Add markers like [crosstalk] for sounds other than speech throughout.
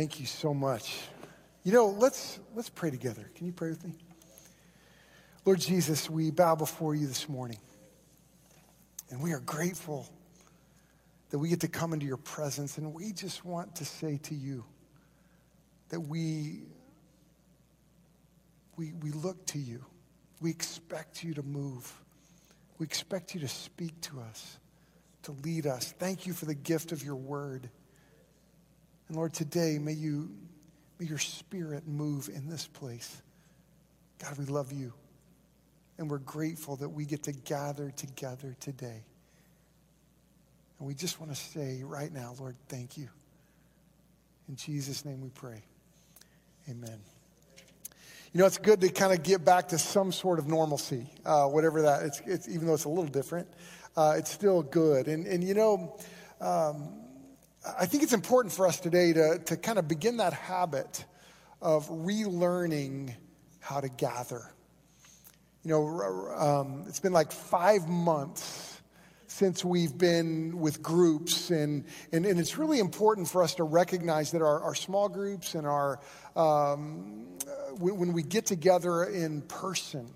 Thank you so much. You know, let's let's pray together. Can you pray with me? Lord Jesus, we bow before you this morning. And we are grateful that we get to come into your presence and we just want to say to you that we we we look to you. We expect you to move. We expect you to speak to us, to lead us. Thank you for the gift of your word. And Lord, today, may you, may your spirit move in this place. God, we love you. And we're grateful that we get to gather together today. And we just want to say right now, Lord, thank you. In Jesus' name we pray. Amen. You know, it's good to kind of get back to some sort of normalcy, uh, whatever that. It's, it's even though it's a little different, uh, it's still good. And and you know, um, I think it's important for us today to to kind of begin that habit of relearning how to gather. You know, um, it's been like five months since we've been with groups. And, and, and, it's really important for us to recognize that our, our small groups and our, um, when, when, we get together in person,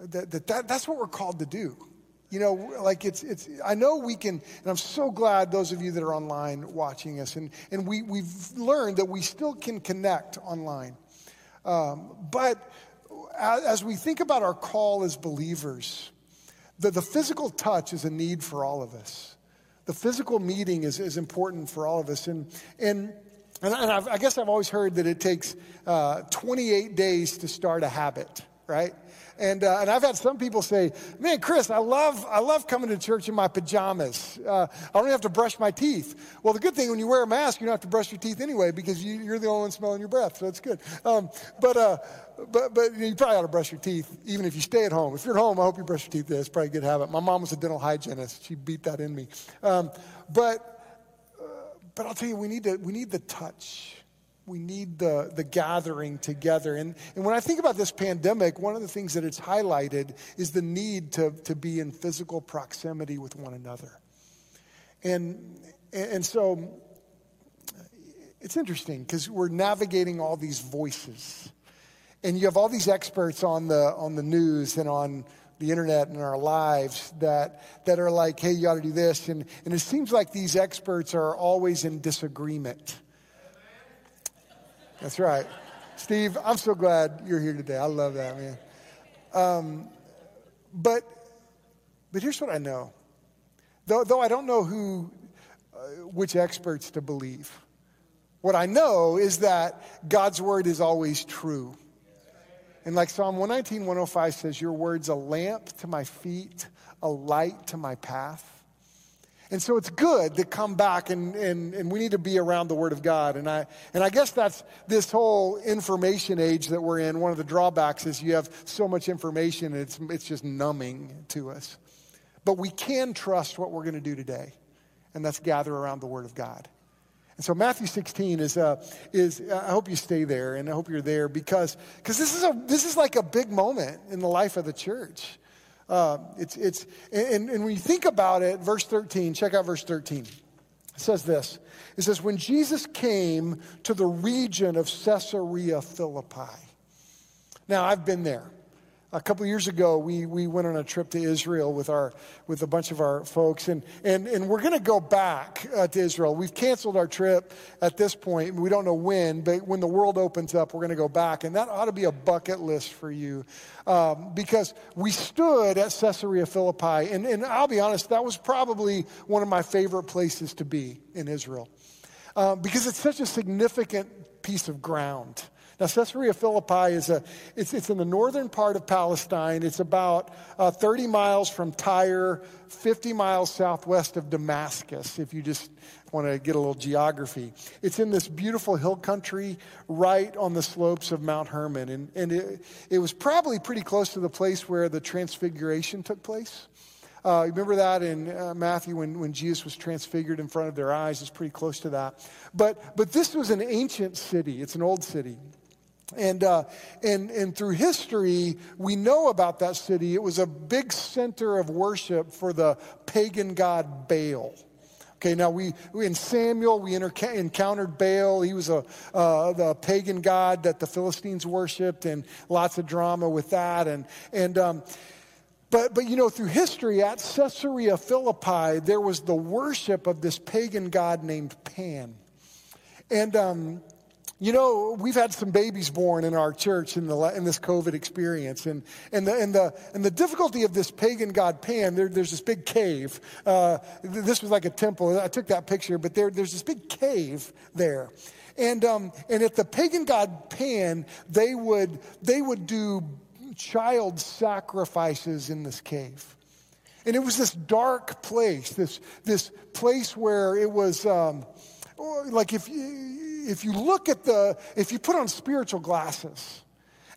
that, that, that that's what we're called to do. You know, like it's, it's, I know we can, and I'm so glad those of you that are online watching us, and, and we, we've learned that we still can connect online. Um, but as we think about our call as believers, the, the physical touch is a need for all of us. The physical meeting is, is important for all of us. And, and, and I guess I've always heard that it takes uh, 28 days to start a habit, right? And, uh, and I've had some people say, man, Chris, I love, I love coming to church in my pajamas. Uh, I don't have to brush my teeth. Well, the good thing when you wear a mask, you don't have to brush your teeth anyway because you, are the only one smelling your breath, so it's good. Um, but, uh, but, but you probably ought to brush your teeth even if you stay at home. If you're at home, I hope you brush your teeth. It's probably a good habit. My mom was a dental hygienist. She beat that in me. Um, but, uh, but I'll tell you, we need, to, we need the touch we need the, the gathering together. And, and when I think about this pandemic, one of the things that it's highlighted is the need to, to be in physical proximity with one another. And, and so it's interesting because we're navigating all these voices. And you have all these experts on the, on the news and on the internet and our lives that, that are like, hey, you ought to do this. And, and it seems like these experts are always in disagreement. That's right. Steve, I'm so glad you're here today. I love that, man. Um, but, but here's what I know. Though, though I don't know who, uh, which experts to believe, what I know is that God's word is always true. And like Psalm 119, 105 says, Your word's a lamp to my feet, a light to my path. And so it's good to come back and, and, and we need to be around the Word of God. And I, and I guess that's this whole information age that we're in. One of the drawbacks is you have so much information, it's, it's just numbing to us. But we can trust what we're going to do today, and that's gather around the Word of God. And so Matthew 16 is, uh, is I hope you stay there, and I hope you're there because because this, is a, this is like a big moment in the life of the church. Uh, it's, it's, and, and when you think about it, verse 13, check out verse 13. It says this It says, When Jesus came to the region of Caesarea Philippi. Now, I've been there a couple years ago, we, we went on a trip to Israel with, our, with a bunch of our folks, and, and, and we're going to go back uh, to Israel. We've canceled our trip at this point. We don't know when, but when the world opens up, we're going to go back. And that ought to be a bucket list for you um, because we stood at Caesarea Philippi, and, and I'll be honest, that was probably one of my favorite places to be in Israel uh, because it's such a significant piece of ground. Now, Caesarea Philippi is a, it's, it's in the northern part of Palestine. It's about uh, 30 miles from Tyre, 50 miles southwest of Damascus, if you just want to get a little geography. It's in this beautiful hill country right on the slopes of Mount Hermon. And, and it, it was probably pretty close to the place where the transfiguration took place. Uh, remember that in uh, Matthew when, when Jesus was transfigured in front of their eyes? It's pretty close to that. But, but this was an ancient city, it's an old city. And, uh, and, and through history, we know about that city. It was a big center of worship for the pagan god Baal. Okay, now we, in Samuel, we encountered Baal. He was a, uh, the pagan god that the Philistines worshiped, and lots of drama with that. And, and, um, but, but you know, through history at Caesarea Philippi, there was the worship of this pagan god named Pan. And, um, you know, we've had some babies born in our church in, the, in this COVID experience. And, and, the, and, the, and the difficulty of this pagan god Pan, there, there's this big cave. Uh, this was like a temple. I took that picture, but there, there's this big cave there. And, um, and at the pagan god Pan, they would, they would do child sacrifices in this cave. And it was this dark place, this, this place where it was um, like if you, if you look at the, if you put on spiritual glasses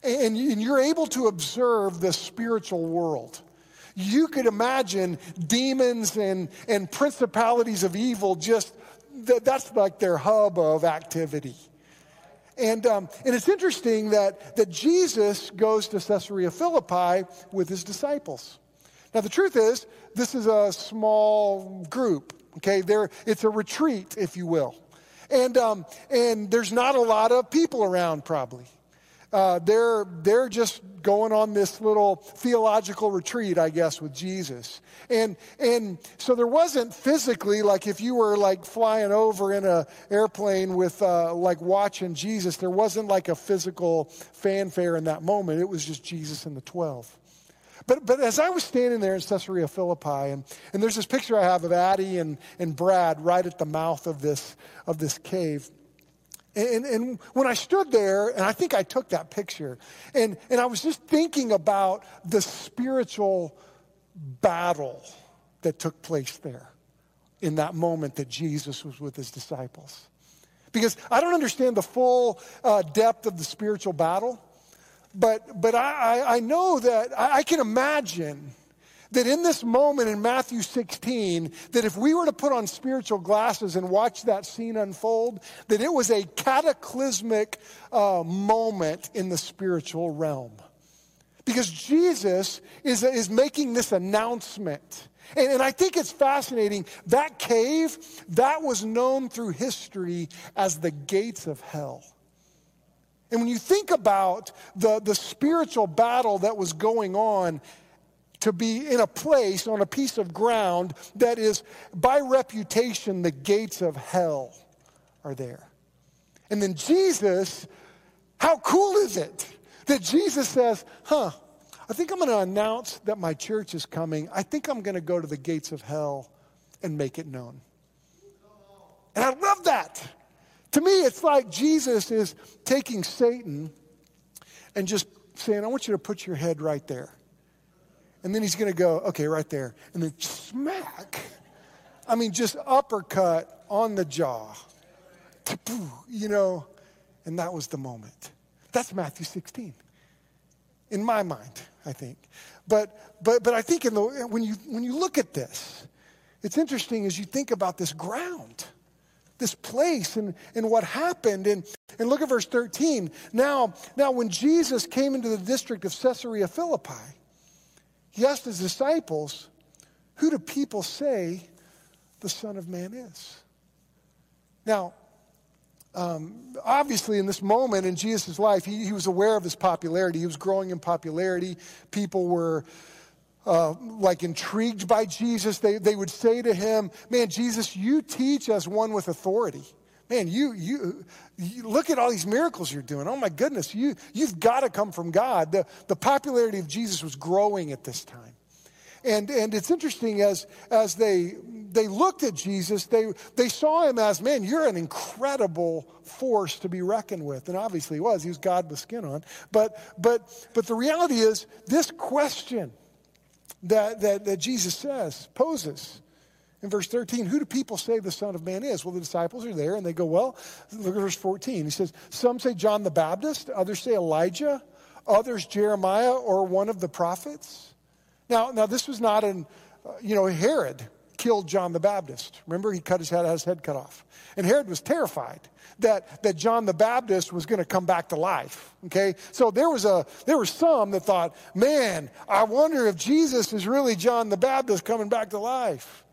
and, and you're able to observe the spiritual world, you could imagine demons and, and principalities of evil just, that's like their hub of activity. And, um, and it's interesting that, that Jesus goes to Caesarea Philippi with his disciples. Now, the truth is, this is a small group, okay? There, it's a retreat, if you will. And, um, and there's not a lot of people around, probably. Uh, they're, they're just going on this little theological retreat, I guess, with Jesus. And, and so there wasn't physically, like if you were like flying over in an airplane with uh, like watching Jesus, there wasn't like a physical fanfare in that moment. It was just Jesus and the 12. But, but as I was standing there in Caesarea Philippi, and, and there's this picture I have of Addie and, and Brad right at the mouth of this, of this cave. And, and when I stood there, and I think I took that picture, and, and I was just thinking about the spiritual battle that took place there in that moment that Jesus was with his disciples. Because I don't understand the full uh, depth of the spiritual battle. But, but I, I know that I, I can imagine that in this moment in Matthew 16, that if we were to put on spiritual glasses and watch that scene unfold, that it was a cataclysmic uh, moment in the spiritual realm. Because Jesus is, is making this announcement. And, and I think it's fascinating. That cave, that was known through history as the gates of hell. And when you think about the, the spiritual battle that was going on, to be in a place on a piece of ground that is, by reputation, the gates of hell are there. And then Jesus, how cool is it that Jesus says, huh, I think I'm going to announce that my church is coming. I think I'm going to go to the gates of hell and make it known. And I love that. To me, it's like Jesus is taking Satan and just saying, I want you to put your head right there. And then he's going to go, okay, right there. And then smack. I mean, just uppercut on the jaw. You know, and that was the moment. That's Matthew 16. In my mind, I think. But, but, but I think in the, when, you, when you look at this, it's interesting as you think about this ground this place and, and what happened. And, and look at verse 13. Now, now, when Jesus came into the district of Caesarea Philippi, he asked his disciples, Who do people say the Son of Man is? Now, um, obviously, in this moment in Jesus' life, he, he was aware of his popularity. He was growing in popularity. People were uh, like intrigued by Jesus, they, they would say to him, Man, Jesus, you teach as one with authority. Man, you, you, you look at all these miracles you're doing. Oh my goodness, you, you've got to come from God. The, the popularity of Jesus was growing at this time. And, and it's interesting as, as they, they looked at Jesus, they, they saw him as, man, you're an incredible force to be reckoned with. And obviously he was. He was God with skin on. But, but, but the reality is, this question that, that, that Jesus says, poses. In verse 13, who do people say the Son of Man is? Well, the disciples are there and they go, well, look at verse 14. He says, some say John the Baptist, others say Elijah, others Jeremiah or one of the prophets. Now, now this was not an, uh, you know, Herod killed John the Baptist. Remember, he cut his head, had his head cut off. And Herod was terrified that, that John the Baptist was going to come back to life. Okay? So there was a there were some that thought, man, I wonder if Jesus is really John the Baptist coming back to life.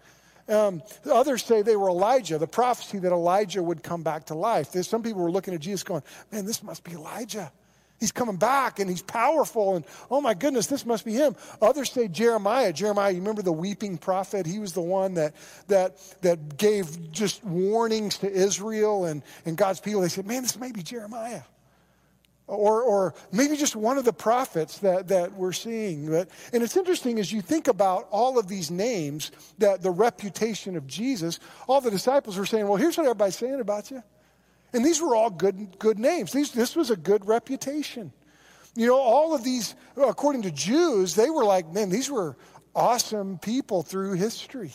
Um, others say they were Elijah, the prophecy that Elijah would come back to life. There's some people were looking at Jesus going, man, this must be Elijah. He's coming back and he's powerful and oh my goodness, this must be him. Others say Jeremiah. Jeremiah, you remember the weeping prophet? He was the one that that that gave just warnings to Israel and, and God's people. They said, Man, this may be Jeremiah. Or, or maybe just one of the prophets that, that we're seeing. But, and it's interesting as you think about all of these names, that the reputation of Jesus, all the disciples were saying, Well, here's what everybody's saying about you. And these were all good, good names. These, this was a good reputation. You know, all of these, according to Jews, they were like, man, these were awesome people through history.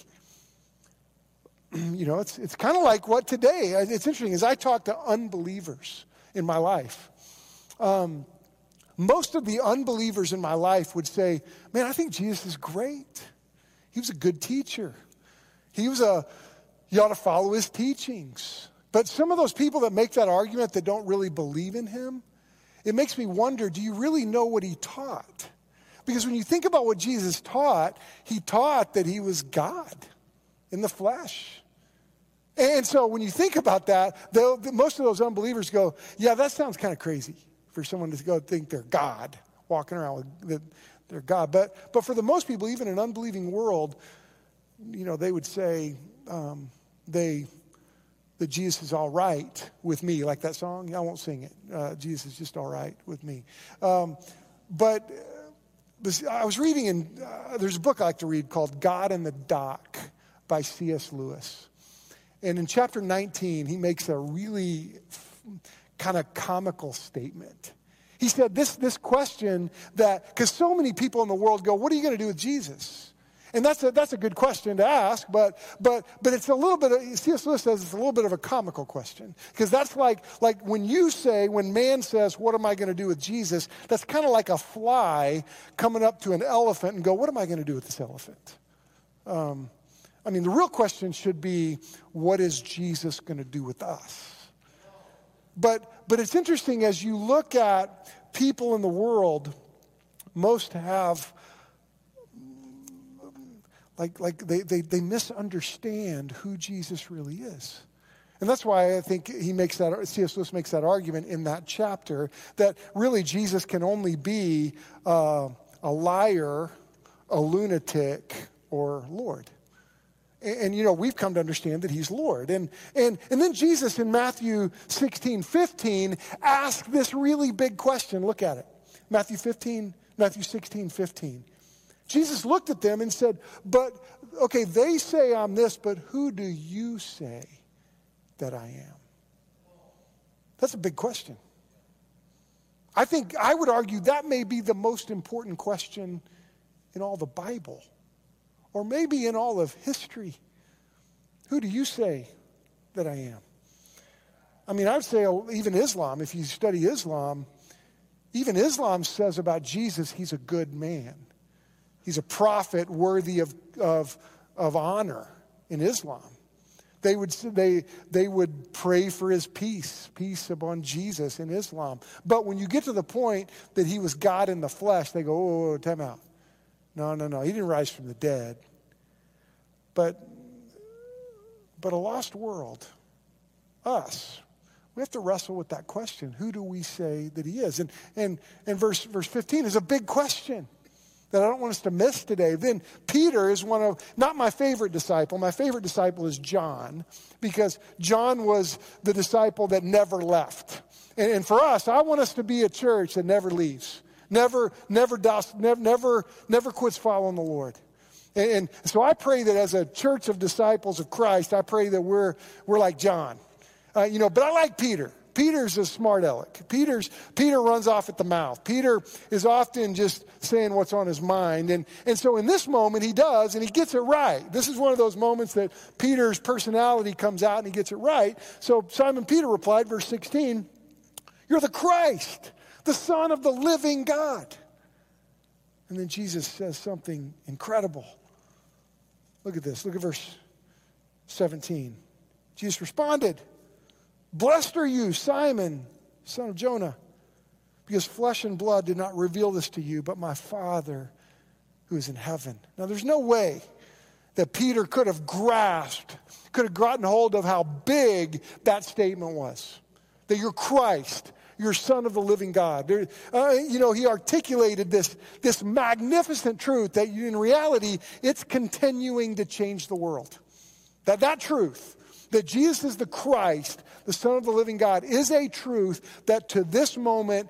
[clears throat] you know, it's, it's kind of like what today, it's interesting, as I talk to unbelievers in my life, um, most of the unbelievers in my life would say, man, I think Jesus is great. He was a good teacher. He was a, you ought to follow his teachings. But some of those people that make that argument that don't really believe in him, it makes me wonder do you really know what he taught? Because when you think about what Jesus taught, he taught that he was God in the flesh. And so when you think about that, most of those unbelievers go, yeah, that sounds kind of crazy for someone to go think they're God, walking around with they're God. But, but for the most people, even in an unbelieving world, you know, they would say um, they that Jesus is all right with me, like that song. I won't sing it. Uh, Jesus is just all right with me. Um, but this, I was reading, and uh, there's a book I like to read called God in the Dock by C.S. Lewis. And in chapter 19, he makes a really kind of comical statement. He said this, this question that, because so many people in the world go, What are you going to do with Jesus? And that's a, that's a good question to ask, but, but, but it's a little bit, of, C.S. Lewis says it's a little bit of a comical question. Because that's like, like when you say, when man says, what am I going to do with Jesus? That's kind of like a fly coming up to an elephant and go, what am I going to do with this elephant? Um, I mean, the real question should be, what is Jesus going to do with us? But, but it's interesting as you look at people in the world, most have like, like they, they, they misunderstand who Jesus really is. And that's why I think he makes that, C.S. Lewis makes that argument in that chapter that really Jesus can only be uh, a liar, a lunatic, or Lord. And, and, you know, we've come to understand that he's Lord. And, and, and then Jesus in Matthew 16, 15 asked this really big question. Look at it. Matthew 15, Matthew 16, 15. Jesus looked at them and said, But, okay, they say I'm this, but who do you say that I am? That's a big question. I think I would argue that may be the most important question in all the Bible, or maybe in all of history. Who do you say that I am? I mean, I would say even Islam, if you study Islam, even Islam says about Jesus, he's a good man. He's a prophet worthy of, of, of honor in Islam. They would, they, they would pray for his peace, peace upon Jesus in Islam. But when you get to the point that he was God in the flesh, they go, oh, time out. No, no, no. He didn't rise from the dead. But, but a lost world, us, we have to wrestle with that question. Who do we say that he is? And, and, and verse, verse 15 is a big question that I don't want us to miss today. Then Peter is one of, not my favorite disciple. My favorite disciple is John, because John was the disciple that never left. And, and for us, I want us to be a church that never leaves, never, never, does, never, never, never quits following the Lord. And, and so I pray that as a church of disciples of Christ, I pray that we're, we're like John. Uh, you know, but I like Peter. Peter's a smart aleck. Peter's, Peter runs off at the mouth. Peter is often just saying what's on his mind. And, and so in this moment, he does, and he gets it right. This is one of those moments that Peter's personality comes out and he gets it right. So Simon Peter replied, verse 16, You're the Christ, the Son of the living God. And then Jesus says something incredible. Look at this. Look at verse 17. Jesus responded, Blessed are you, Simon, son of Jonah, because flesh and blood did not reveal this to you, but my Father who is in heaven. Now, there's no way that Peter could have grasped, could have gotten hold of how big that statement was. That you're Christ, you're Son of the living God. There, uh, you know, he articulated this, this magnificent truth that in reality, it's continuing to change the world. That that truth, that Jesus is the Christ, the Son of the living God, is a truth that to this moment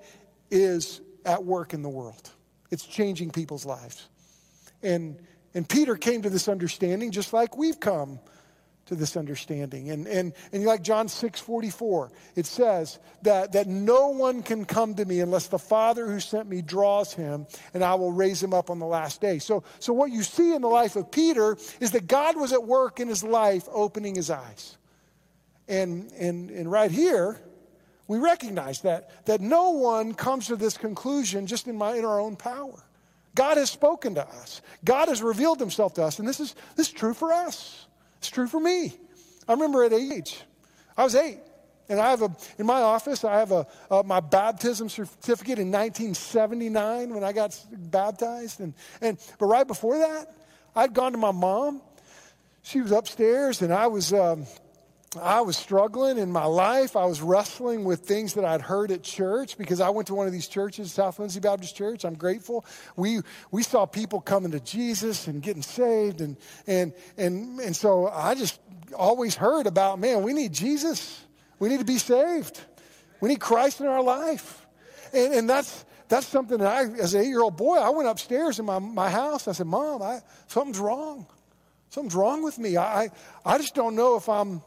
is at work in the world. It's changing people's lives. And, and Peter came to this understanding just like we've come to this understanding. And, and, and like John 6 44, it says that, that no one can come to me unless the Father who sent me draws him, and I will raise him up on the last day. So, so what you see in the life of Peter is that God was at work in his life opening his eyes. And, and, and right here, we recognize that, that no one comes to this conclusion just in, my, in our own power. God has spoken to us. God has revealed himself to us. And this is, this is true for us. It's true for me. I remember at age, I was eight. And I have a, in my office, I have a, my baptism certificate in 1979 when I got baptized. And, and, but right before that, I'd gone to my mom. She was upstairs, and I was, um, I was struggling in my life. I was wrestling with things that I'd heard at church because I went to one of these churches, South Lindsay Baptist Church. I'm grateful. We, we saw people coming to Jesus and getting saved. And, and, and, and so I just always heard about, man, we need Jesus. We need to be saved. We need Christ in our life. And, and that's, that's something that I, as an eight year old boy, I went upstairs in my, my house. I said, Mom, I, something's wrong. Something's wrong with me. I, I just don't know if I'm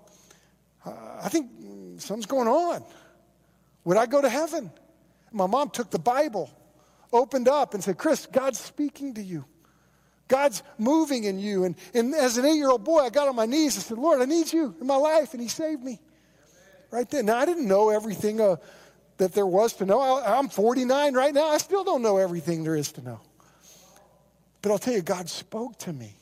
I think something's going on. Would I go to heaven? My mom took the Bible, opened up, and said, Chris, God's speaking to you. God's moving in you. And, and as an eight year old boy, I got on my knees and said, Lord, I need you in my life. And He saved me right then. Now, I didn't know everything uh, that there was to know. I, I'm 49 right now. I still don't know everything there is to know. But I'll tell you, God spoke to me.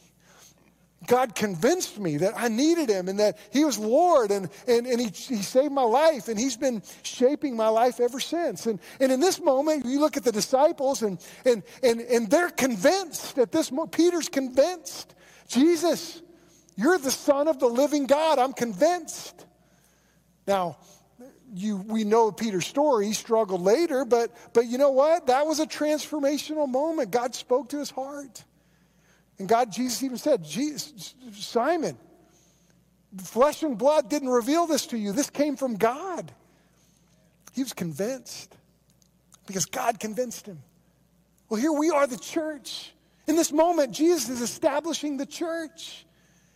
God convinced me that I needed him and that he was Lord and, and, and he, he saved my life and he's been shaping my life ever since. And, and in this moment, you look at the disciples and, and, and, and they're convinced at this moment, Peter's convinced. Jesus, you're the son of the living God. I'm convinced. Now, you, we know Peter's story. He struggled later, but, but you know what? That was a transformational moment. God spoke to his heart. And God, Jesus even said, Simon, flesh and blood didn't reveal this to you. This came from God. He was convinced because God convinced him. Well, here we are, the church. In this moment, Jesus is establishing the church.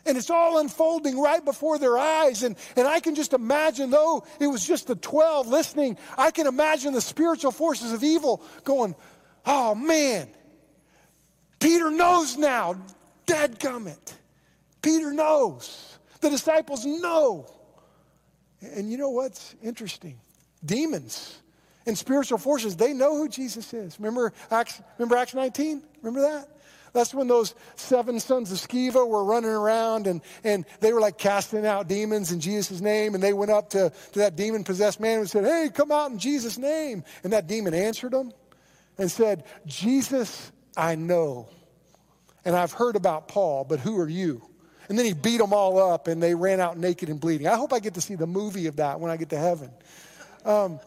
And it's all unfolding right before their eyes. And, and I can just imagine, though it was just the 12 listening, I can imagine the spiritual forces of evil going, oh man, Peter knows now. dead Dadgummit. Peter knows. The disciples know. And you know what's interesting? Demons and spiritual forces, they know who Jesus is. Remember Acts, remember Acts 19? Remember that? That's when those seven sons of Sceva were running around and, and they were like casting out demons in Jesus' name. And they went up to, to that demon possessed man and said, Hey, come out in Jesus' name. And that demon answered them and said, Jesus I know. And I've heard about Paul, but who are you? And then he beat them all up and they ran out naked and bleeding. I hope I get to see the movie of that when I get to heaven. Because um,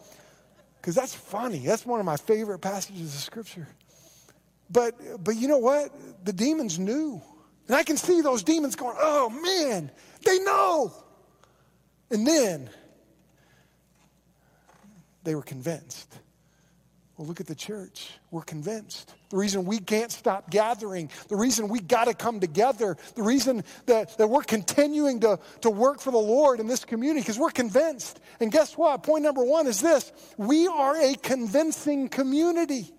that's funny. That's one of my favorite passages of scripture. But, but you know what? The demons knew. And I can see those demons going, oh man, they know. And then they were convinced. Well, look at the church. We're convinced. The reason we can't stop gathering, the reason we got to come together, the reason that, that we're continuing to, to work for the Lord in this community, because we're convinced. And guess what? Point number one is this we are a convincing community.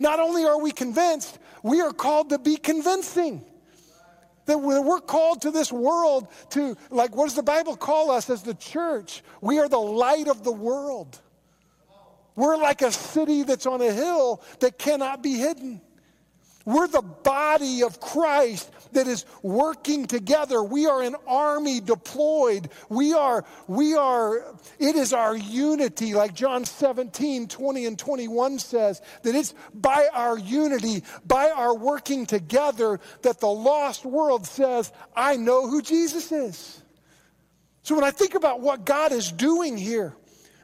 Not only are we convinced, we are called to be convincing. That we're called to this world to, like, what does the Bible call us as the church? We are the light of the world. We're like a city that's on a hill that cannot be hidden. We're the body of Christ that is working together. We are an army deployed. We are, we are, it is our unity, like John 17, 20 and 21 says, that it's by our unity, by our working together, that the lost world says, I know who Jesus is. So when I think about what God is doing here,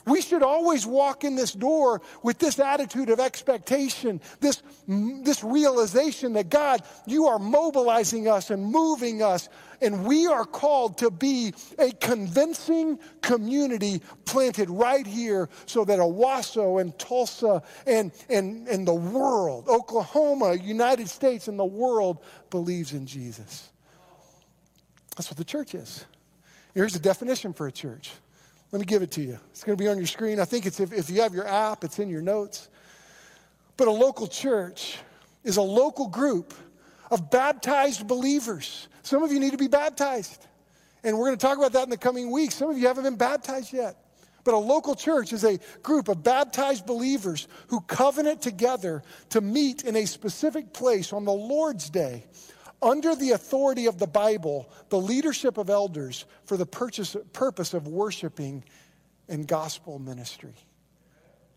we should always walk in this door with this attitude of expectation, this, this realization that God, you are mobilizing us and moving us, and we are called to be a convincing community planted right here so that Owasso and Tulsa and, and, and the world, Oklahoma, United States, and the world believes in Jesus. That's what the church is. Here's a definition for a church let me give it to you. It's going to be on your screen. I think it's if, if you have your app, it's in your notes. But a local church is a local group of baptized believers. Some of you need to be baptized. And we're going to talk about that in the coming weeks. Some of you haven't been baptized yet. But a local church is a group of baptized believers who covenant together to meet in a specific place on the Lord's day under the authority of the Bible, the leadership of elders for the purchase, purpose of worshiping and gospel ministry.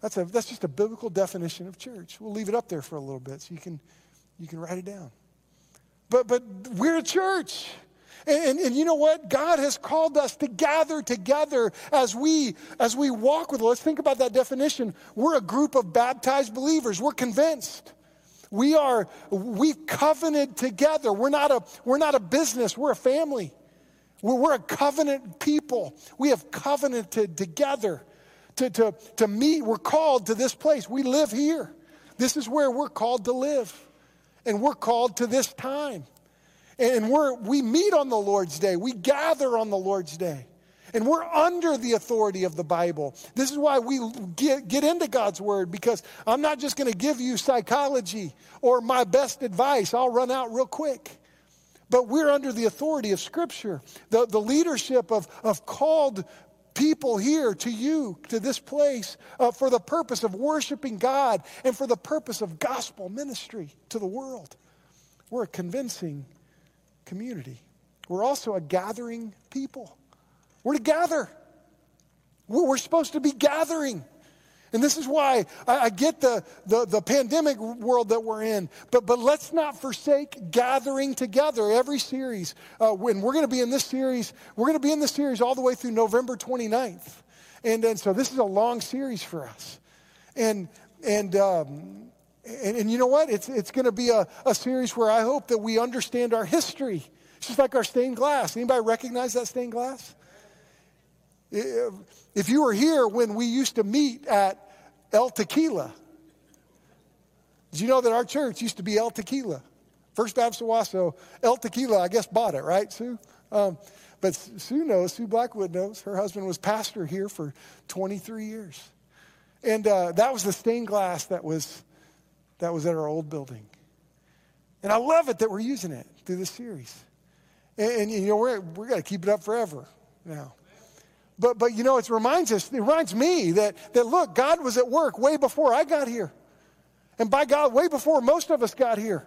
That's, a, that's just a biblical definition of church. We'll leave it up there for a little bit so you can, you can write it down. But, but we're a church. And, and, and, you know what? God has called us to gather together as we as we walk with. Let's think about that definition. We're a group of baptized believers. We're convinced. We are, we've covenanted together. We're not a, we're not a business, we're a family. We're, we're a covenant people. We have covenanted together to, to, to meet. We're called to this place. We live here. This is where we're called to live. And we're called to this time. And we're, we meet on the Lord's day. We gather on the Lord's day. And we're under the authority of the Bible. This is why we get, get into God's Word because I'm not just going to give you psychology or my best advice. I'll run out real quick. But we're under the authority of Scripture, the, the leadership of, of called people here to you, to this place, uh, for the purpose of worshiping God and for the purpose of gospel ministry to the world. We're a convincing community. We're also a gathering people. We're to gather. We're supposed to be gathering. And this is why I, get the, the, the, pandemic world that we're in. But, but let's not forsake gathering together every series. Uh, when we're going to be in this series, we're going to be in this series all the way through November 29th. And, and so this is a long series for us. And, and, um, and, and, you know what? It's, it's going to be a, a series where I hope that we understand our history. It's just like our stained glass. Anybody recognize that stained glass? If you were here when we used to meet at El Tequila, did you know that our church used to be El Tequila? First Baptist Owasso, El Tequila, I guess, bought it, right, Sue? Um, but Sue knows, Sue Blackwood knows. Her husband was pastor here for 23 years. And uh, that was the stained glass that was, that was at our old building. And I love it that we're using it through this series. And, and you know, we're, we're going to keep it up forever now. But, but you know, it reminds us, it reminds me that, that look, God was at work way before I got here. And by God, way before most of us got here.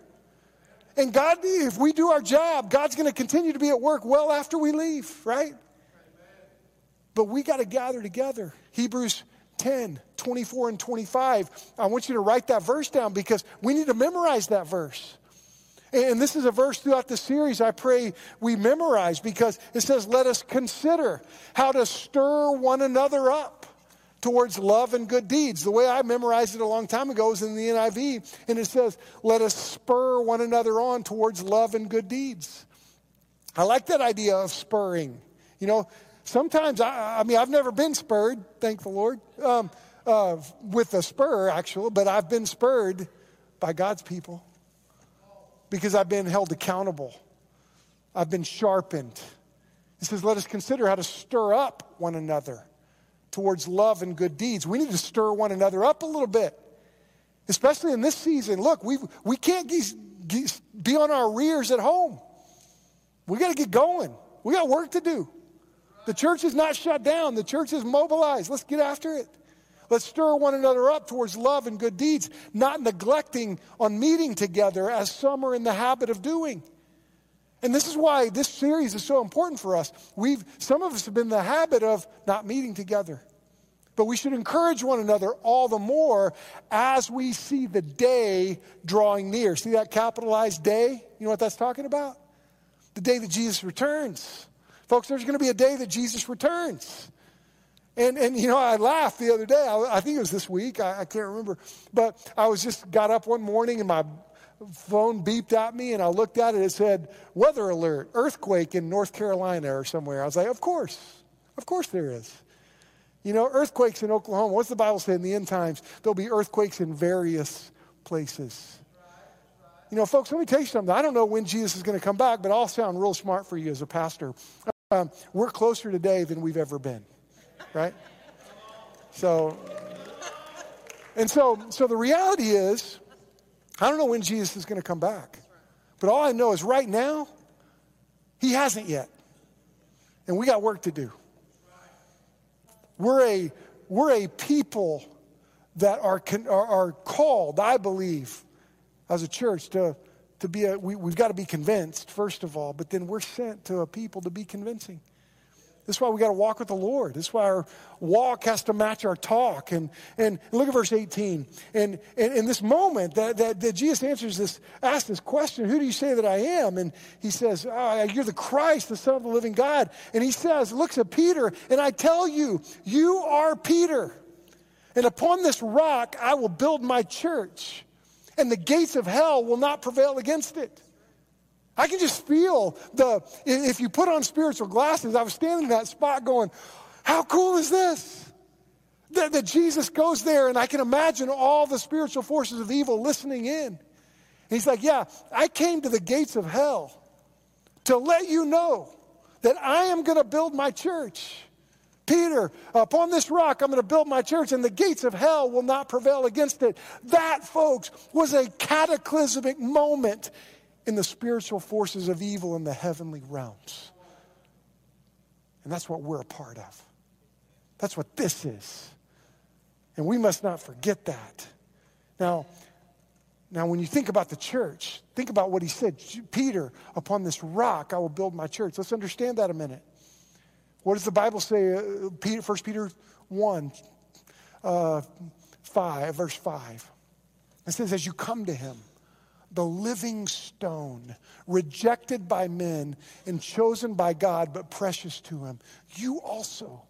And God, if we do our job, God's going to continue to be at work well after we leave, right? But we got to gather together. Hebrews 10, 24, and 25. I want you to write that verse down because we need to memorize that verse. And this is a verse throughout the series I pray we memorize because it says, Let us consider how to stir one another up towards love and good deeds. The way I memorized it a long time ago is in the NIV, and it says, Let us spur one another on towards love and good deeds. I like that idea of spurring. You know, sometimes, I, I mean, I've never been spurred, thank the Lord, um, uh, with a spur, actually, but I've been spurred by God's people because I've been held accountable. I've been sharpened. He says, let us consider how to stir up one another towards love and good deeds. We need to stir one another up a little bit, especially in this season. Look, we, we can't be on our rears at home. We got to get going. We got work to do. The church is not shut down, the church is mobilized. Let's get after it. Let's stir one another up towards love and good deeds, not neglecting on meeting together as some are in the habit of doing. And this is why this series is so important for us. We've, some of us have been in the habit of not meeting together. But we should encourage one another all the more as we see the day drawing near. See that capitalized day? You know what that's talking about? The day that Jesus returns. Folks, there's going to be a day that Jesus returns. And, and you know, I laughed the other day. I, I think it was this week. I, I can't remember. But I was just got up one morning and my phone beeped at me and I looked at it. It said, weather alert, earthquake in North Carolina or somewhere. I was like, of course. Of course there is. You know, earthquakes in Oklahoma. What's the Bible say in the end times? There'll be earthquakes in various places. You know, folks, let me tell you something. I don't know when Jesus is going to come back, but I'll sound real smart for you as a pastor. Um, we're closer today than we've ever been, right? So, and so, so the reality is, I don't know when Jesus is going to come back, but all I know is right now, he hasn't yet, and we got work to do. We're a, we're a people that are, are, are called, I believe, as a church to, to be a, we, we've got to be convinced, first of all, but then we're sent to a people to be convincing. This is why we got to walk with the Lord. This is why our walk has to match our talk. And, and look at verse 18. And, in this moment that, that, that, Jesus answers this, asks this question, who do you say that I am? And he says, oh, you're the Christ, the Son of the living God. And he says, looks at Peter, and I tell you, you are Peter. And upon this rock I will build my church, and the gates of hell will not prevail against it. I can just feel the, if you put on spiritual glasses, I was standing in that spot going, how cool is this? That, that Jesus goes there and I can imagine all the spiritual forces of evil listening in. And he's like, yeah, I came to the gates of hell to let you know that I am going to build my church. Peter, upon this rock I'm going to build my church, and the gates of hell will not prevail against it. That, folks, was a cataclysmic moment in the spiritual forces of evil in the heavenly realms. And that's what we're a part of. That's what this is. And we must not forget that. Now, now, when you think about the church, think about what he said Peter, upon this rock I will build my church. Let's understand that a minute. What does the Bible say? Uh, Peter, 1 Peter 1, uh, 5, verse 5. It says, As you come to him, the living stone, rejected by men and chosen by God, but precious to Him. You also,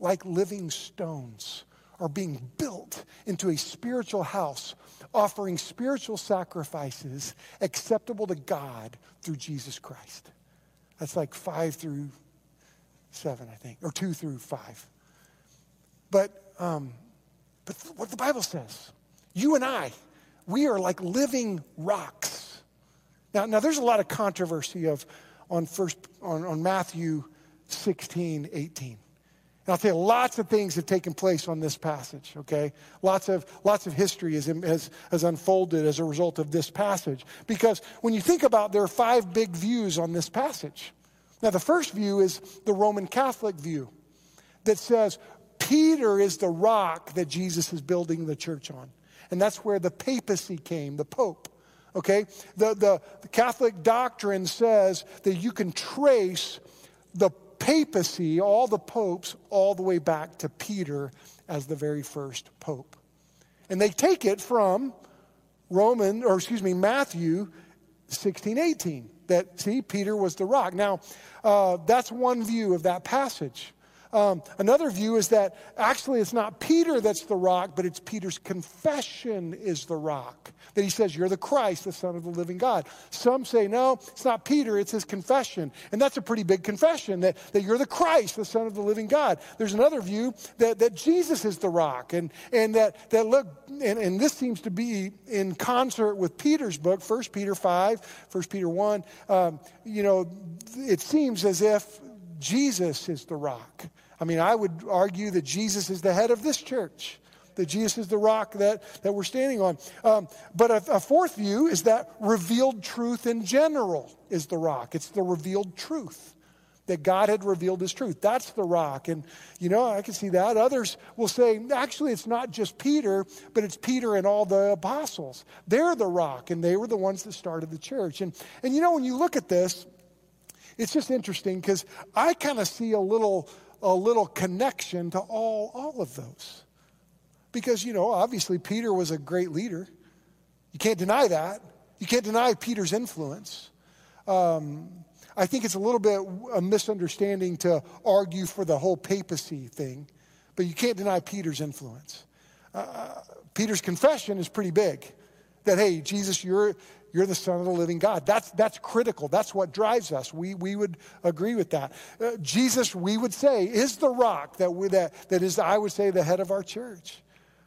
like living stones, are being built into a spiritual house, offering spiritual sacrifices acceptable to God through Jesus Christ. That's like five through seven, I think, or two through five. But, um, but what the Bible says, you and I, we are like living rocks. Now, now there's a lot of controversy of on first on, on Matthew 16, 18. And I'll tell you, lots of things have taken place on this passage, okay? Lots of, lots of history has, has, has unfolded as a result of this passage. Because when you think about there are five big views on this passage. Now, the first view is the Roman Catholic view that says Peter is the rock that Jesus is building the church on. And that's where the papacy came, the Pope. Okay? The, the, the Catholic doctrine says that you can trace the papacy, all the popes, all the way back to Peter as the very first pope. And they take it from Roman, or excuse me, Matthew 16, 18. That, see, Peter was the rock. Now, uh, that's one view of that passage. Um, another view is that actually it's not Peter that's the rock, but it's Peter's confession is the rock. That he says, You're the Christ, the Son of the living God. Some say, No, it's not Peter, it's his confession. And that's a pretty big confession that, that you're the Christ, the Son of the living God. There's another view that, that Jesus is the rock. And, and that, that look, and, and this seems to be in concert with Peter's book, 1 Peter 5, 1 Peter 1. Um, you know, it seems as if Jesus is the rock. I mean, I would argue that Jesus is the head of this church, that Jesus is the rock that, that we're standing on. Um, but a, a fourth view is that revealed truth in general is the rock, it's the revealed truth. that God had revealed his truth. That's the rock. And, you know, I can see that. Others will say, actually, it's not just Peter, but it's Peter and all the apostles. They're the rock, and they were the ones that started the church. And, and you know, when you look at this, it's just interesting because I kind of see a little, a little connection to all, all of those. Because, you know, obviously Peter was a great leader. You can't deny that. You can't deny Peter's influence. Um, I think it's a little bit a misunderstanding to argue for the whole papacy thing, but you can't deny Peter's influence. Uh, Peter's confession is pretty big that, hey, Jesus, you're, you're the Son of the living God. That's, that's critical. That's what drives us. We, we would agree with that. Uh, Jesus, we would say, is the rock that, we, that, that is, I would say, the head of our church.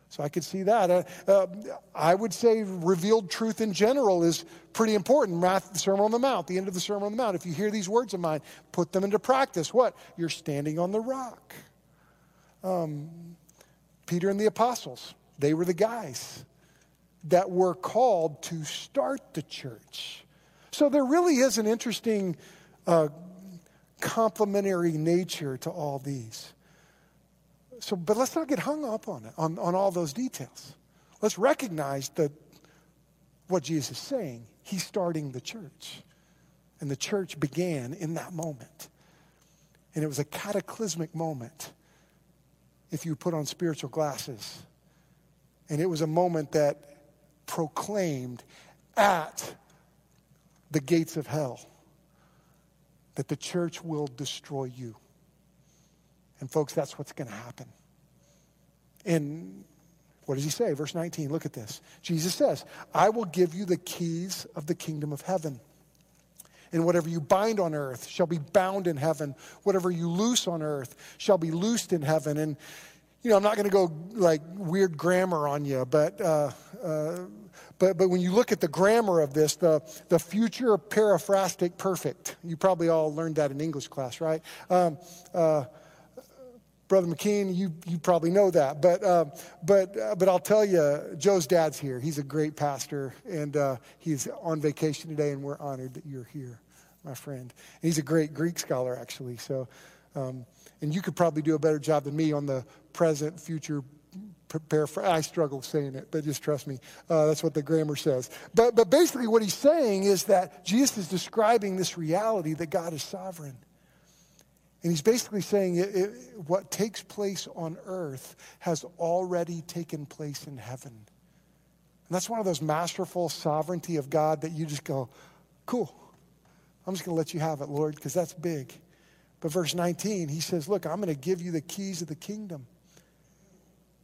So I could see that. Uh, uh, I would say revealed truth in general is pretty important. The Sermon on the Mount, the end of the Sermon on the Mount. If you hear these words of mine, put them into practice. What? You're standing on the rock. Um, Peter and the apostles, they were the guys that were called to start the church. So there really is an interesting uh, complementary nature to all these. So, but let's not get hung up on it, on, on all those details. Let's recognize that what Jesus is saying, he's starting the church. And the church began in that moment. And it was a cataclysmic moment if you put on spiritual glasses. And it was a moment that proclaimed at the gates of hell that the church will destroy you. And folks, that's what's going to happen. And what does he say? Verse 19, look at this. Jesus says, I will give you the keys of the kingdom of heaven. And whatever you bind on earth shall be bound in heaven. Whatever you loose on earth shall be loosed in heaven. And, you know, I'm not going to go like weird grammar on you, but, uh, uh, but, but when you look at the grammar of this, the, the future periphrastic perfect, you probably all learned that in English class, right? Um, uh, Brother McKean, you, you probably know that. But, uh, but, uh, but I'll tell you, Joe's dad's here. He's a great pastor, and uh, he's on vacation today, and we're honored that you're here, my friend. And he's a great Greek scholar, actually. So, um, and you could probably do a better job than me on the present, future, paraphrase. I struggle saying it, but just trust me. Uh, that's what the grammar says. But, but basically, what he's saying is that Jesus is describing this reality that God is sovereign. And he's basically saying it, it, what takes place on earth has already taken place in heaven. And that's one of those masterful sovereignty of God that you just go, cool. I'm just going to let you have it, Lord, because that's big. But verse 19, he says, Look, I'm going to give you the keys of the kingdom.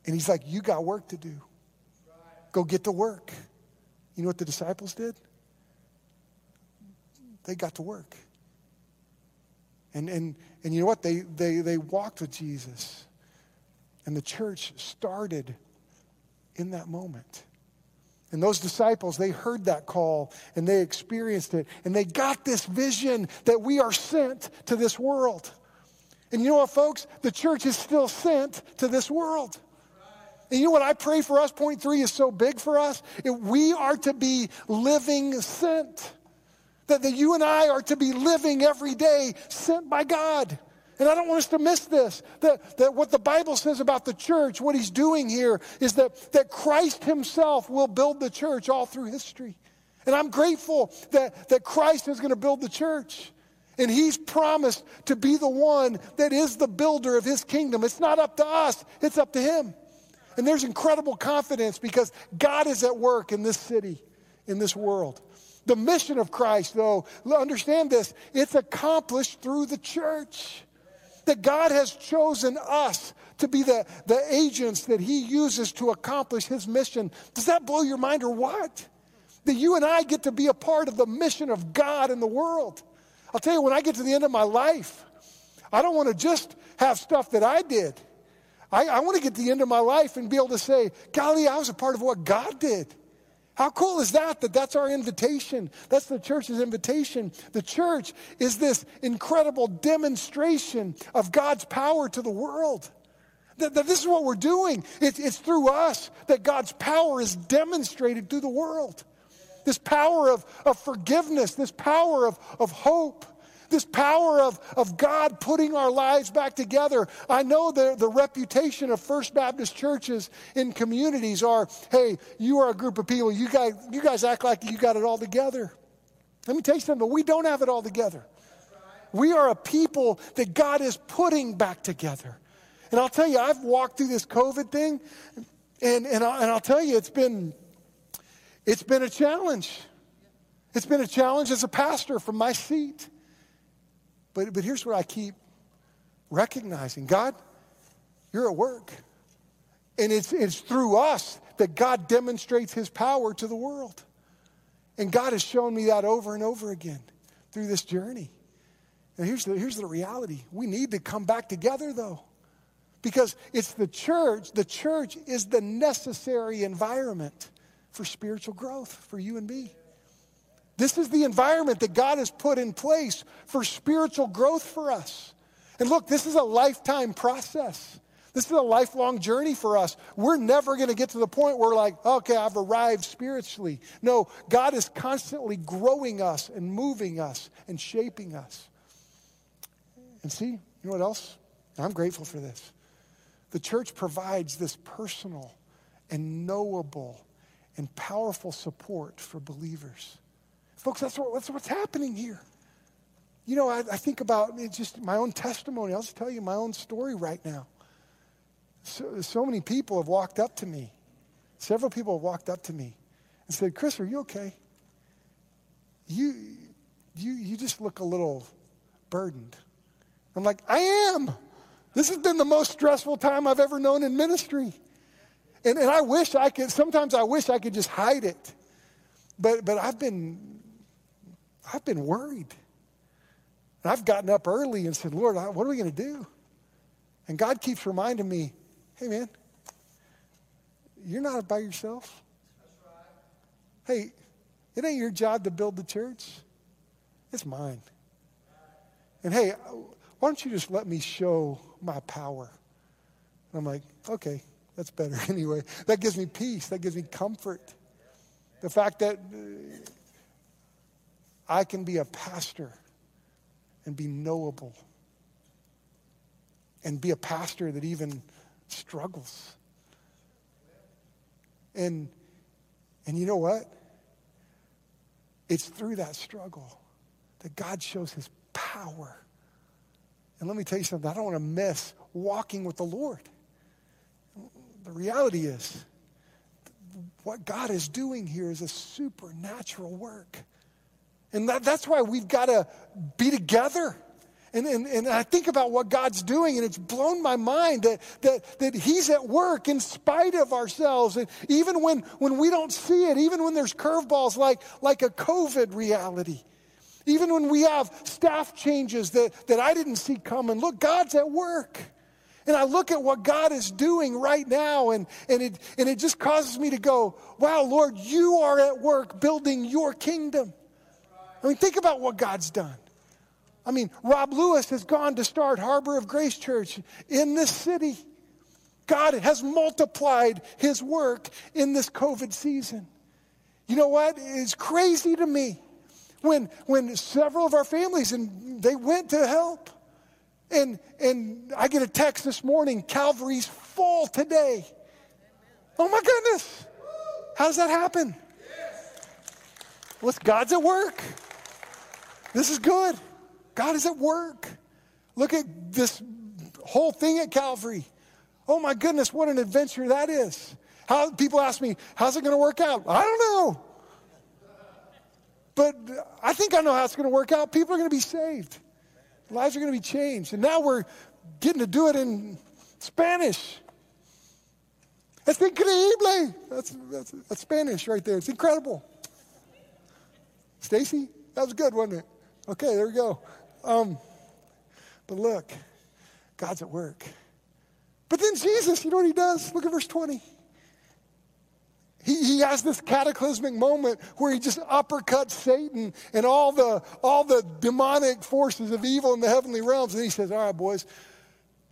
And he's like, You got work to do. Go get to work. You know what the disciples did? They got to work. And, and, and you know what? They, they, they walked with Jesus. And the church started in that moment. And those disciples, they heard that call and they experienced it. And they got this vision that we are sent to this world. And you know what, folks? The church is still sent to this world. And you know what I pray for us? Point three is so big for us. It, we are to be living sent. That, that you and I are to be living every day sent by God. And I don't want us to miss this. That, that what the Bible says about the church, what he's doing here, is that, that Christ himself will build the church all through history. And I'm grateful that, that Christ is going to build the church. And he's promised to be the one that is the builder of his kingdom. It's not up to us, it's up to him. And there's incredible confidence because God is at work in this city, in this world. The mission of Christ, though, understand this, it's accomplished through the church. That God has chosen us to be the, the agents that He uses to accomplish His mission. Does that blow your mind or what? That you and I get to be a part of the mission of God in the world. I'll tell you, when I get to the end of my life, I don't want to just have stuff that I did. I, I want to get to the end of my life and be able to say, golly, I was a part of what God did. How cool is that? That that's our invitation. That's the church's invitation. The church is this incredible demonstration of God's power to the world. That, that this is what we're doing. It, it's through us that God's power is demonstrated to the world. This power of, of forgiveness, this power of, of hope, this power of, of God putting our lives back together. I know the, the reputation of First Baptist churches in communities are hey, you are a group of people, you guys, you guys act like you got it all together. Let me tell you something, we don't have it all together. We are a people that God is putting back together. And I'll tell you, I've walked through this COVID thing, and, and, I, and I'll tell you, it's been, it's been a challenge. It's been a challenge as a pastor from my seat. But, but here's what I keep recognizing God, you're at work. And it's, it's through us that God demonstrates his power to the world. And God has shown me that over and over again through this journey. And here's the, here's the reality we need to come back together, though, because it's the church. The church is the necessary environment for spiritual growth for you and me. This is the environment that God has put in place for spiritual growth for us. And look, this is a lifetime process. This is a lifelong journey for us. We're never going to get to the point where, like, okay, I've arrived spiritually. No, God is constantly growing us and moving us and shaping us. And see, you know what else? I'm grateful for this. The church provides this personal and knowable and powerful support for believers. Folks, that's, what, that's what's happening here. You know, I, I think about just my own testimony. I'll just tell you my own story right now. So, so many people have walked up to me. Several people have walked up to me and said, Chris, are you okay? You, you, you just look a little burdened. I'm like, I am. This has been the most stressful time I've ever known in ministry. And, and I wish I could, sometimes I wish I could just hide it. But, but I've been, I've been worried. And I've gotten up early and said, Lord, what are we going to do? And God keeps reminding me, hey, man, you're not by yourself. Hey, it ain't your job to build the church. It's mine. And hey, why don't you just let me show my power? And I'm like, okay, that's better [laughs] anyway. That gives me peace. That gives me comfort. The fact that uh, I can be a pastor and be knowable and be a pastor that even struggles. And, and you know what? It's through that struggle that God shows his power and let me tell you something, I don't want to miss walking with the Lord. The reality is, what God is doing here is a supernatural work. And that, that's why we've got to be together. And, and, and I think about what God's doing, and it's blown my mind that, that, that He's at work in spite of ourselves. And even when, when we don't see it, even when there's curveballs like, like a COVID reality, even when we have staff changes that, that I didn't see coming, look, God's at work. And I look at what God is doing right now, and, and, it, and it just causes me to go, wow, Lord, you are at work building your kingdom. I mean, think about what God's done. I mean, Rob Lewis has gone to start Harbor of Grace Church in this city. God has multiplied his work in this COVID season. You know what? It's crazy to me when, when several of our families and they went to help. And, and I get a text this morning Calvary's full today. Oh my goodness. How does that happen? Well, God's at work. This is good. God is at work. Look at this whole thing at Calvary. Oh my goodness, what an adventure that is. How people ask me, how's it going to work out? I don't know. But I think I know how it's going to work out. People are going to be saved, lives are going to be changed. And now we're getting to do it in Spanish. Es increíble. That's, that's, that's Spanish right there. It's incredible. Stacy, that was good, wasn't it? Okay, there we go. Um, but look, God's at work. But then Jesus, you know what he does? Look at verse 20. He, he has this cataclysmic moment where he just uppercuts Satan and all the, all the demonic forces of evil in the heavenly realms. And he says, All right, boys.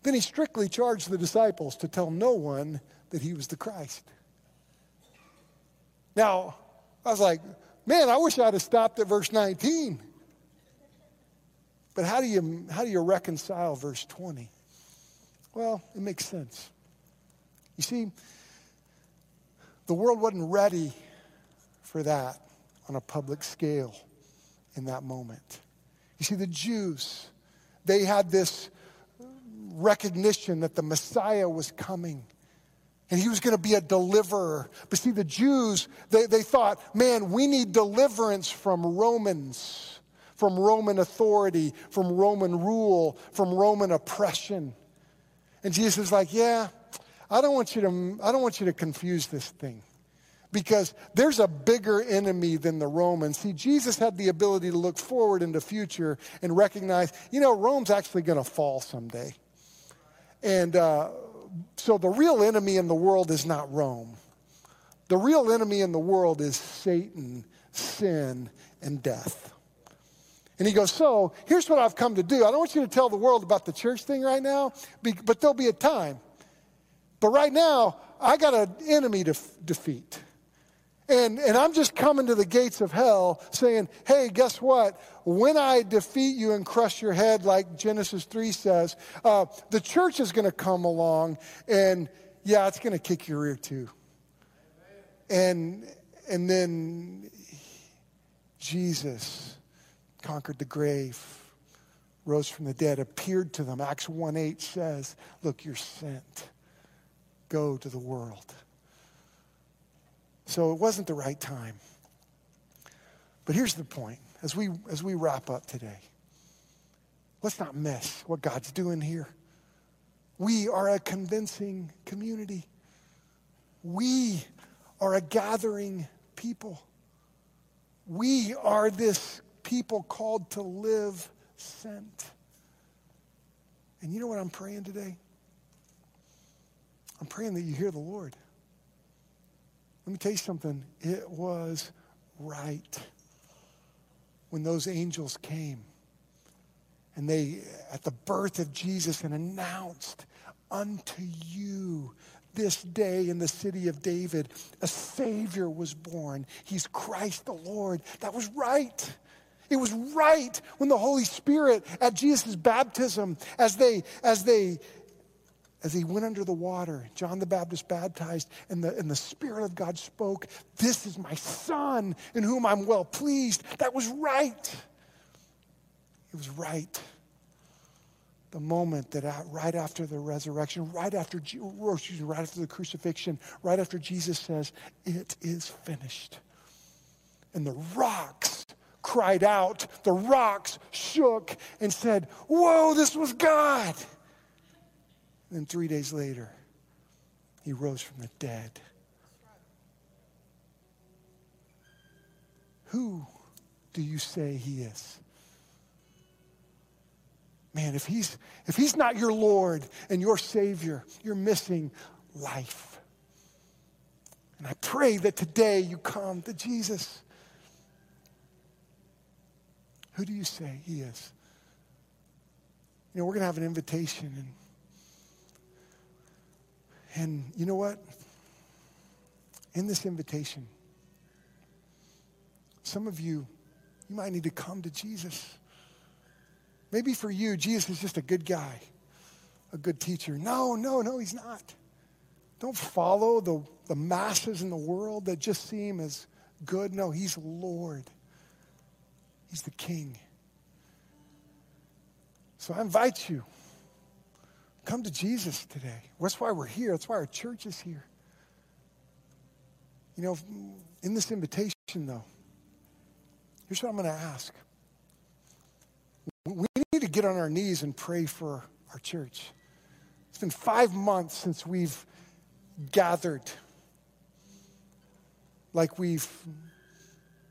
Then he strictly charged the disciples to tell no one that he was the Christ. Now, I was like, man, I wish I'd have stopped at verse 19. But how do you, how do you reconcile verse 20? Well, it makes sense. You see, the world wasn't ready for that on a public scale in that moment. You see, the Jews, they had this recognition that the Messiah was coming and he was going to be a deliverer. But see, the Jews, they, they thought, man, we need deliverance from Romans, from Roman authority, from Roman rule, from Roman oppression. And Jesus is like, yeah, I don't want you to, I don't want you to confuse this thing because there's a bigger enemy than the Romans. See, Jesus had the ability to look forward into the future and recognize, you know, Rome's actually going to fall someday. And uh, so the real enemy in the world is not Rome. The real enemy in the world is Satan, sin, and death. And he goes, So here's what I've come to do. I don't want you to tell the world about the church thing right now, but there'll be a time. But right now, I got an enemy to f- defeat. And, and I'm just coming to the gates of hell saying, hey, guess what? When I defeat you and crush your head, like Genesis 3 says, uh, the church is going to come along and, yeah, it's going to kick your ear too. And, and then Jesus conquered the grave, rose from the dead, appeared to them. Acts 1 8 says, Look, you're sent. Go to the world. So it wasn't the right time. But here's the point as we, as we wrap up today let's not miss what God's doing here. We are a convincing community, we are a gathering people. We are this people called to live sent. And you know what I'm praying today? I'm praying that you hear the Lord. Let me tell you something. It was right when those angels came and they, at the birth of Jesus, and announced unto you this day in the city of David, a Savior was born. He's Christ the Lord. That was right. It was right when the Holy Spirit at Jesus' baptism, as they, as they as he went under the water, John the Baptist baptized, and the, and the Spirit of God spoke, This is my Son in whom I'm well pleased. That was right. It was right. The moment that right after the resurrection, right after, oh, right after the crucifixion, right after Jesus says, It is finished. And the rocks cried out, the rocks shook and said, Whoa, this was God. And then three days later, he rose from the dead. Who do you say he is? Man, if he's, if he's not your Lord and your Savior, you're missing life. And I pray that today you come to Jesus. Who do you say he is? You know, we're going to have an invitation, and and you know what? In this invitation, some of you, you might need to come to Jesus. Maybe for you, Jesus is just a good guy, a good teacher. No, no, no, he's not. Don't follow the, the masses in the world that just seem as good. No, he's Lord, he's the King. So I invite you Come to Jesus today. That's why we're here. That's why our church is here. You know, in this invitation, though, here's what I'm going to ask. We need to get on our knees and pray for our church. It's been five months since we've gathered like we've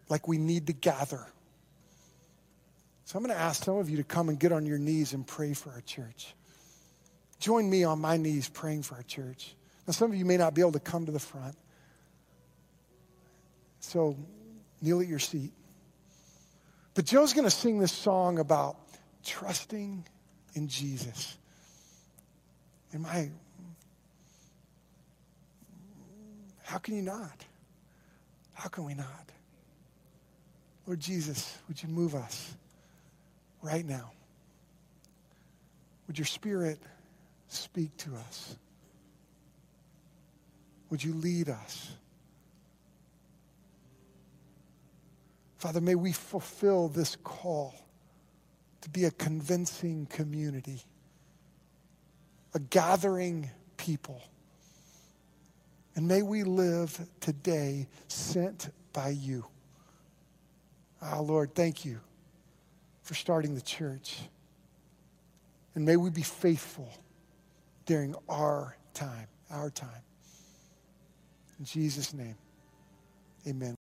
like we need to gather. So I'm going to ask some of you to come and get on your knees and pray for our church. Join me on my knees praying for our church. Now, some of you may not be able to come to the front. So kneel at your seat. But Joe's going to sing this song about trusting in Jesus. And my, how can you not? How can we not? Lord Jesus, would you move us right now? Would your spirit speak to us? Would you lead us? Father, may we fulfill this call to be a convincing community, a gathering people. And may we live today sent by you. Ah, Lord, thank you for starting the church. And may we be faithful during our time, our time. In Jesus' name, amen.